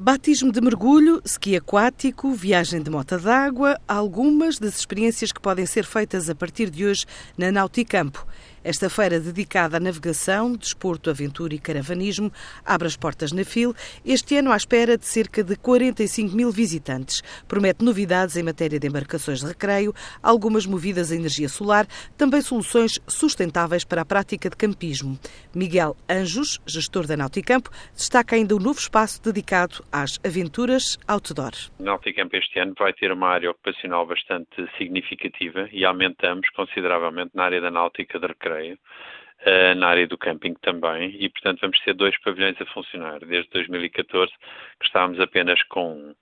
Batismo de mergulho, ski aquático, viagem de mota d'água, algumas das experiências que podem ser feitas a partir de hoje na Nauticampo. Esta feira dedicada à navegação, desporto, aventura e caravanismo abre as portas na FIL, este ano à espera de cerca de 45 mil visitantes. Promete novidades em matéria de embarcações de recreio, algumas movidas a energia solar, também soluções sustentáveis para a prática de campismo. Miguel Anjos, gestor da Nauticampo, destaca ainda o novo espaço dedicado às aventuras outdoor. Nauticampo este ano vai ter uma área ocupacional bastante significativa e aumentamos consideravelmente na área da náutica de recreio creio, uh, na área do camping também, e portanto vamos ter dois pavilhões a funcionar. Desde 2014 que estávamos apenas com um.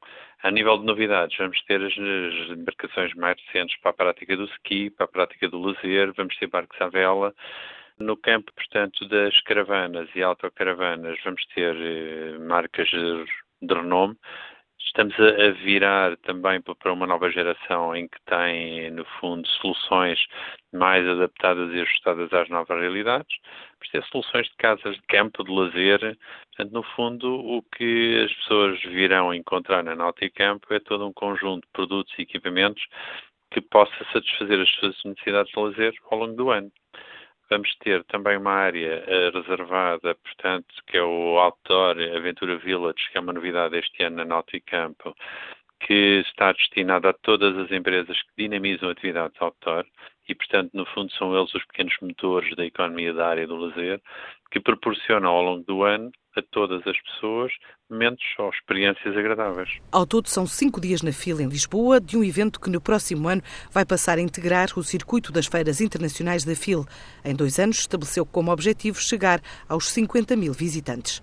A nível de novidades, vamos ter as, as embarcações mais recentes para a prática do ski, para a prática do lazer, vamos ter barcos à vela, no campo, portanto, das caravanas e autocaravanas, vamos ter eh, marcas de renome, Estamos a virar também para uma nova geração em que tem, no fundo, soluções mais adaptadas e ajustadas às novas realidades. Por ter soluções de casas de campo, de lazer. Portanto, no fundo, o que as pessoas virão encontrar na Nauticampo é todo um conjunto de produtos e equipamentos que possa satisfazer as suas necessidades de lazer ao longo do ano. Vamos ter também uma área uh, reservada, portanto, que é o Outdoor Aventura Village, que é uma novidade este ano na Nauticampo, que está destinada a todas as empresas que dinamizam atividades outdoor e, portanto, no fundo, são eles os pequenos motores da economia da área do lazer que proporcionam ao longo do ano a todas as pessoas momentos ou experiências agradáveis. Ao todo, são cinco dias na fila em Lisboa de um evento que no próximo ano vai passar a integrar o circuito das feiras internacionais da FIL. Em dois anos, estabeleceu como objetivo chegar aos 50 mil visitantes.